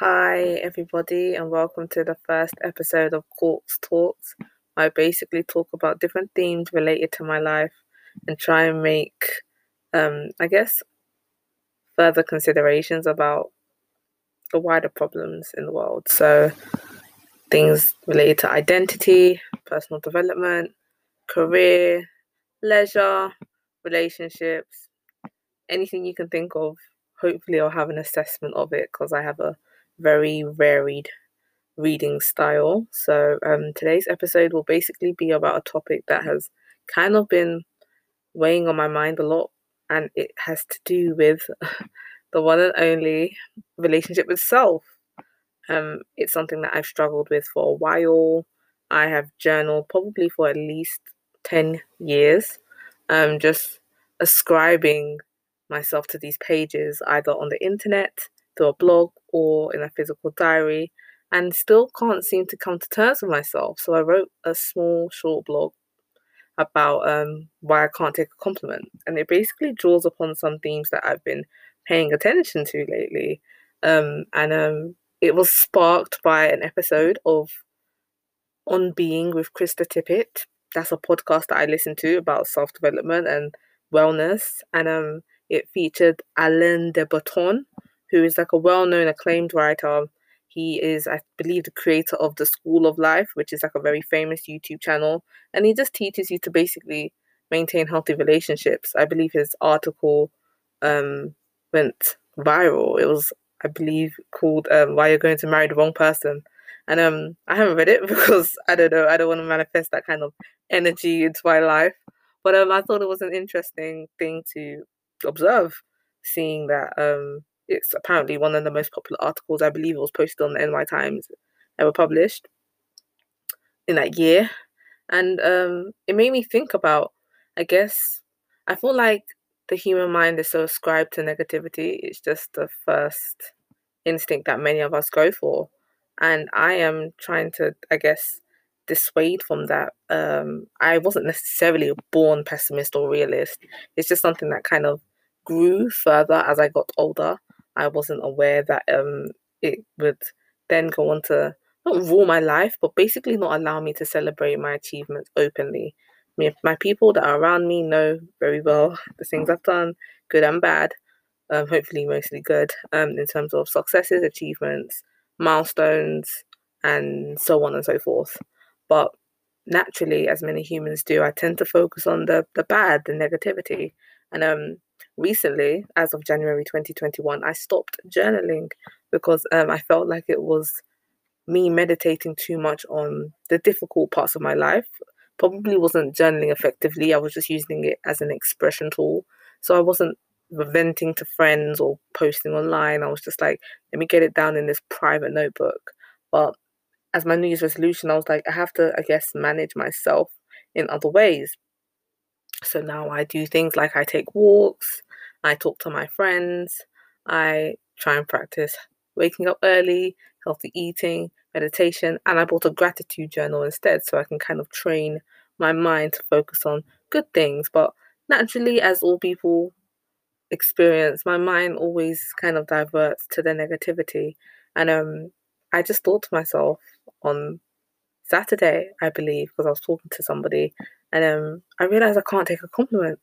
Hi, everybody, and welcome to the first episode of Corks Talks. I basically talk about different themes related to my life and try and make, um, I guess, further considerations about the wider problems in the world. So, things related to identity, personal development, career, leisure, relationships, anything you can think of. Hopefully, I'll have an assessment of it because I have a very varied reading style. So, um, today's episode will basically be about a topic that has kind of been weighing on my mind a lot, and it has to do with the one and only relationship with self. Um, it's something that I've struggled with for a while. I have journaled probably for at least 10 years, um, just ascribing myself to these pages either on the internet, through a blog, or in a physical diary, and still can't seem to come to terms with myself. So I wrote a small, short blog about um, why I can't take a compliment. And it basically draws upon some themes that I've been paying attention to lately. Um, and um, it was sparked by an episode of On Being with Krista Tippett. That's a podcast that I listen to about self development and wellness. And um, it featured Alain de Botton, who is like a well known, acclaimed writer. He is, I believe, the creator of The School of Life, which is like a very famous YouTube channel. And he just teaches you to basically maintain healthy relationships. I believe his article um, went viral. It was, I believe, called um, "Why You're Going to Marry the Wrong Person," and um, I haven't read it because I don't know. I don't want to manifest that kind of energy into my life. But um, I thought it was an interesting thing to observe, seeing that um, it's apparently one of the most popular articles. I believe it was posted on the NY Times, ever published in that year, and um, it made me think about. I guess I feel like the human mind is so ascribed to negativity. It's just the first instinct that many of us go for. And I am trying to, I guess, dissuade from that. Um, I wasn't necessarily a born pessimist or realist. It's just something that kind of grew further as I got older. I wasn't aware that um, it would then go on to not rule my life, but basically not allow me to celebrate my achievements openly me, my people that are around me know very well the things I've done, good and bad. Um, hopefully, mostly good um, in terms of successes, achievements, milestones, and so on and so forth. But naturally, as many humans do, I tend to focus on the the bad, the negativity. And um, recently, as of January 2021, I stopped journaling because um, I felt like it was me meditating too much on the difficult parts of my life probably wasn't journaling effectively. I was just using it as an expression tool. So I wasn't venting to friends or posting online. I was just like, let me get it down in this private notebook. But as my New Year's resolution, I was like, I have to, I guess, manage myself in other ways. So now I do things like I take walks, I talk to my friends, I try and practice waking up early, healthy eating, meditation, and I bought a gratitude journal instead so I can kind of train my mind to focus on good things. But naturally, as all people experience, my mind always kind of diverts to the negativity. And um, I just thought to myself on Saturday, I believe, because I was talking to somebody, and um, I realized I can't take a compliment.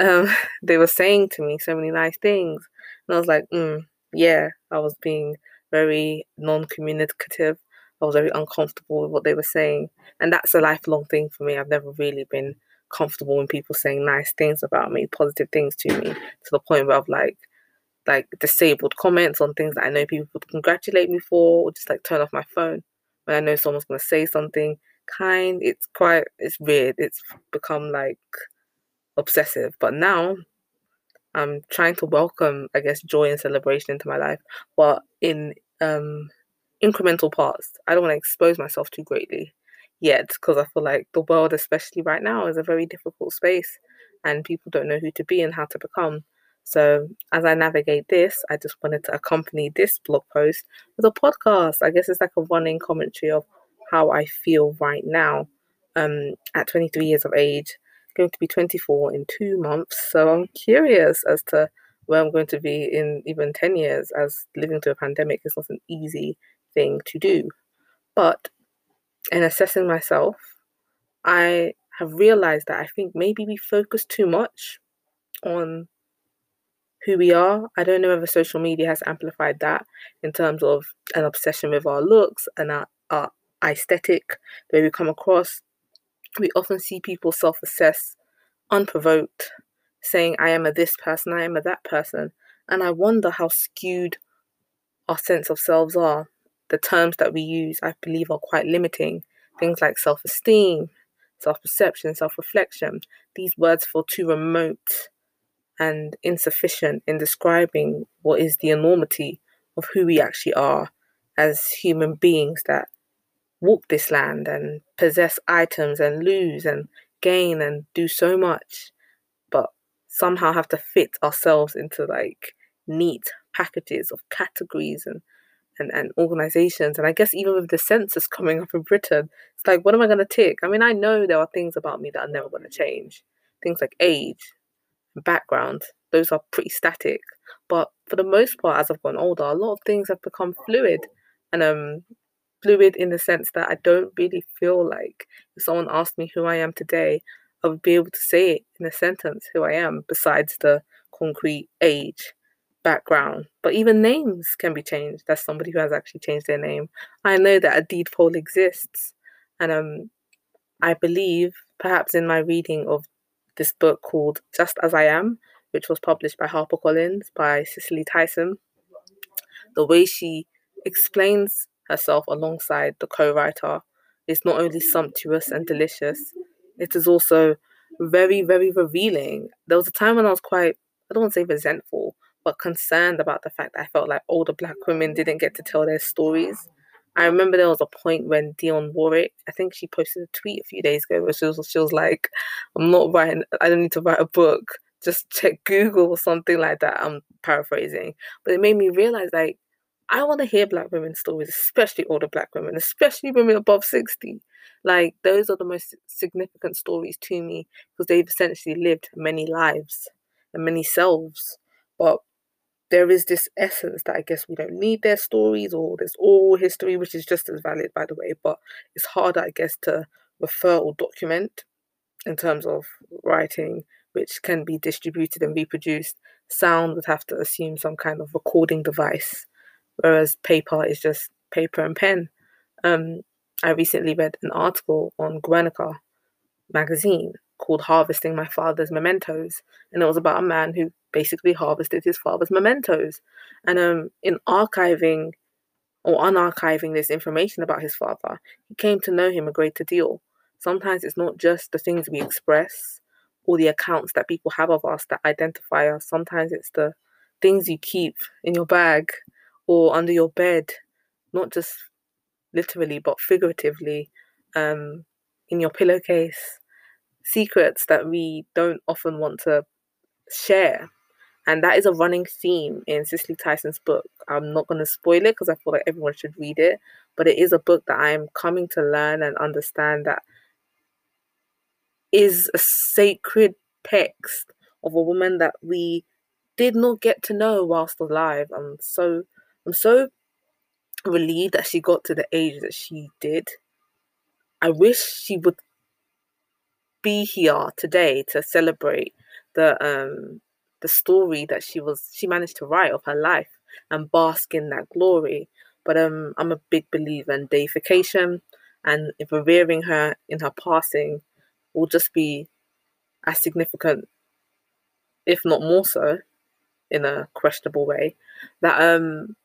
Um, they were saying to me so many nice things, and I was like, mm, yeah, I was being very non-communicative. I was very uncomfortable with what they were saying, and that's a lifelong thing for me. I've never really been comfortable when people saying nice things about me, positive things to me, to the point where I've like like disabled comments on things that I know people would congratulate me for, or just like turn off my phone when I know someone's gonna say something kind. It's quite it's weird. It's become like obsessive. But now I'm trying to welcome, I guess, joy and celebration into my life, but in um incremental parts. I don't want to expose myself too greatly yet because I feel like the world, especially right now, is a very difficult space and people don't know who to be and how to become. So, as I navigate this, I just wanted to accompany this blog post with a podcast. I guess it's like a running commentary of how I feel right now um, at 23 years of age, going to be 24 in two months. So, I'm curious as to where I'm going to be in even 10 years as living through a pandemic is not an easy thing to do. But in assessing myself, I have realized that I think maybe we focus too much on who we are. I don't know whether social media has amplified that in terms of an obsession with our looks and our, our aesthetic, the way we come across. We often see people self assess unprovoked, saying, I am a this person, I am a that person. And I wonder how skewed our sense of selves are. The terms that we use, I believe, are quite limiting. Things like self esteem, self perception, self reflection. These words feel too remote and insufficient in describing what is the enormity of who we actually are as human beings that walk this land and possess items and lose and gain and do so much, but somehow have to fit ourselves into like neat packages of categories and and, and organizations. And I guess even with the census coming up in Britain, it's like, what am I going to tick? I mean, I know there are things about me that are never going to change. Things like age, background, those are pretty static. But for the most part, as I've gotten older, a lot of things have become fluid. And um, fluid in the sense that I don't really feel like if someone asked me who I am today, I would be able to say it in a sentence who I am, besides the concrete age, background. But even names can be changed. That's somebody who has actually changed their name. I know that a deed poll exists, and um, I believe perhaps in my reading of this book called Just As I Am, which was published by HarperCollins by Cicely Tyson, the way she explains herself alongside the co writer is not only sumptuous and delicious, it is also very, very revealing. There was a time when I was quite, I don't want to say resentful, but concerned about the fact that I felt like older black women didn't get to tell their stories. I remember there was a point when Dionne Warwick, I think she posted a tweet a few days ago where she was, she was like, I'm not writing, I don't need to write a book, just check Google or something like that. I'm paraphrasing. But it made me realize like, I want to hear black women's stories, especially older black women, especially women above 60. Like, those are the most significant stories to me because they've essentially lived many lives and many selves. But there is this essence that I guess we don't need their stories or there's oral history, which is just as valid, by the way, but it's harder, I guess, to refer or document in terms of writing, which can be distributed and reproduced. Sound would have to assume some kind of recording device whereas paper is just paper and pen. Um, I recently read an article on Guernica magazine called Harvesting My Father's Mementos, and it was about a man who basically harvested his father's mementos. And um, in archiving or unarchiving this information about his father, he came to know him a greater deal. Sometimes it's not just the things we express or the accounts that people have of us that identify us. Sometimes it's the things you keep in your bag or under your bed, not just literally but figuratively, um, in your pillowcase. Secrets that we don't often want to share. And that is a running theme in Cicely Tyson's book. I'm not going to spoil it because I feel like everyone should read it, but it is a book that I'm coming to learn and understand that is a sacred text of a woman that we did not get to know whilst alive. I'm so I'm so relieved that she got to the age that she did. I wish she would be here today to celebrate the um the story that she was she managed to write of her life and bask in that glory. But um I'm a big believer in deification and revering her in her passing will just be as significant, if not more so, in a questionable way. That um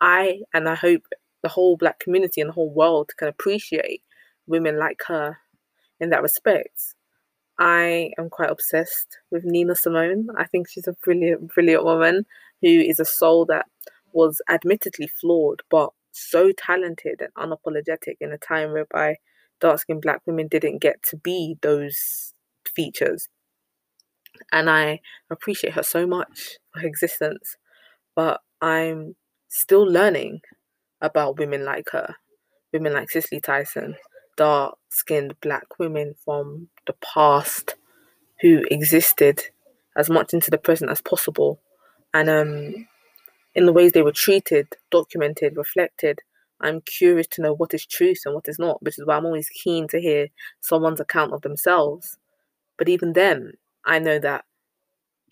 I and I hope the whole black community and the whole world can appreciate women like her in that respect. I am quite obsessed with Nina Simone. I think she's a brilliant, brilliant woman who is a soul that was admittedly flawed, but so talented and unapologetic in a time whereby dark skinned black women didn't get to be those features. And I appreciate her so much for her existence. But I'm still learning about women like her, women like Cicely Tyson, dark skinned black women from the past who existed as much into the present as possible, and um, in the ways they were treated, documented, reflected. I'm curious to know what is truth and what is not, which is why I'm always keen to hear someone's account of themselves. But even then, I know that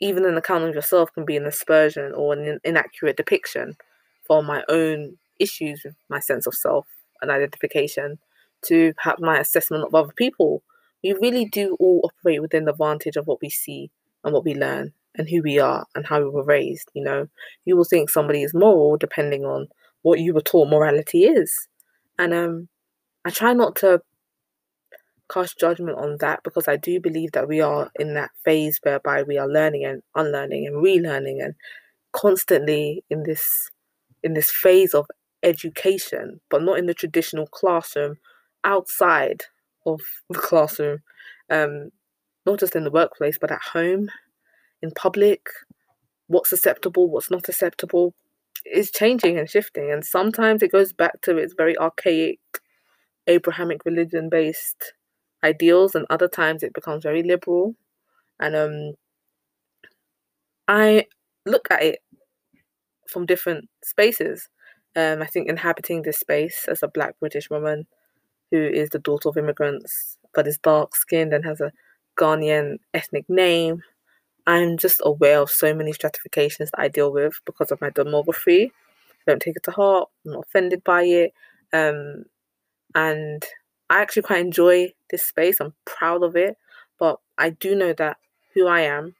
even an account of yourself can be an aspersion or an inaccurate depiction for my own issues with my sense of self and identification to perhaps my assessment of other people. We really do all operate within the vantage of what we see and what we learn and who we are and how we were raised. You know, you will think somebody is moral depending on what you were taught morality is. And um, I try not to cast judgment on that because I do believe that we are in that phase whereby we are learning and unlearning and relearning and constantly in this in this phase of education, but not in the traditional classroom, outside of the classroom, um, not just in the workplace, but at home, in public, what's acceptable, what's not acceptable, is changing and shifting. And sometimes it goes back to its very archaic Abrahamic religion based ideals, and other times it becomes very liberal. And um, I look at it from different spaces. Um, I think inhabiting this space as a black British woman who is the daughter of immigrants but is dark skinned and has a Ghanaian ethnic name. I'm just aware of so many stratifications that I deal with because of my demography. I don't take it to heart, I'm not offended by it. Um, and I actually quite enjoy this space. I'm proud of it. But I do know that who I am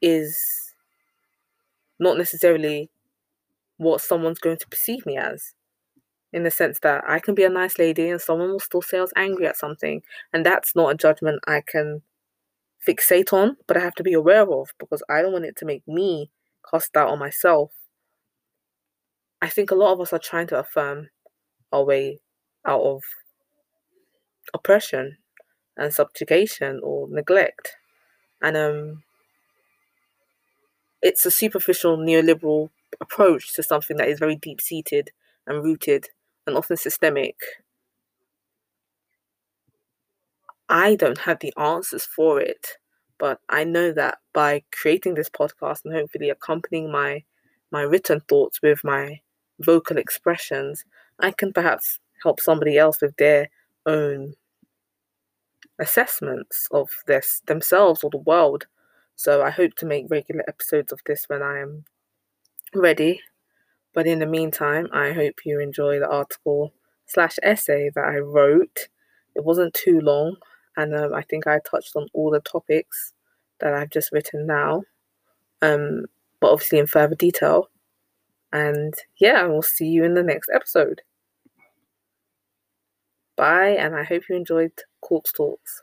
is not necessarily what someone's going to perceive me as. In the sense that I can be a nice lady and someone will still say I was angry at something. And that's not a judgment I can fixate on, but I have to be aware of because I don't want it to make me cast doubt on myself. I think a lot of us are trying to affirm our way out of oppression and subjugation or neglect. And um, it's a superficial neoliberal approach to something that is very deep seated and rooted and often systemic. I don't have the answers for it, but I know that by creating this podcast and hopefully accompanying my my written thoughts with my vocal expressions, I can perhaps help somebody else with their own assessments of this themselves or the world. So I hope to make regular episodes of this when I am ready. But in the meantime, I hope you enjoy the article slash essay that I wrote. It wasn't too long, and um, I think I touched on all the topics that I've just written now, um, but obviously in further detail. And yeah, I will see you in the next episode. Bye, and I hope you enjoyed Corks Talks.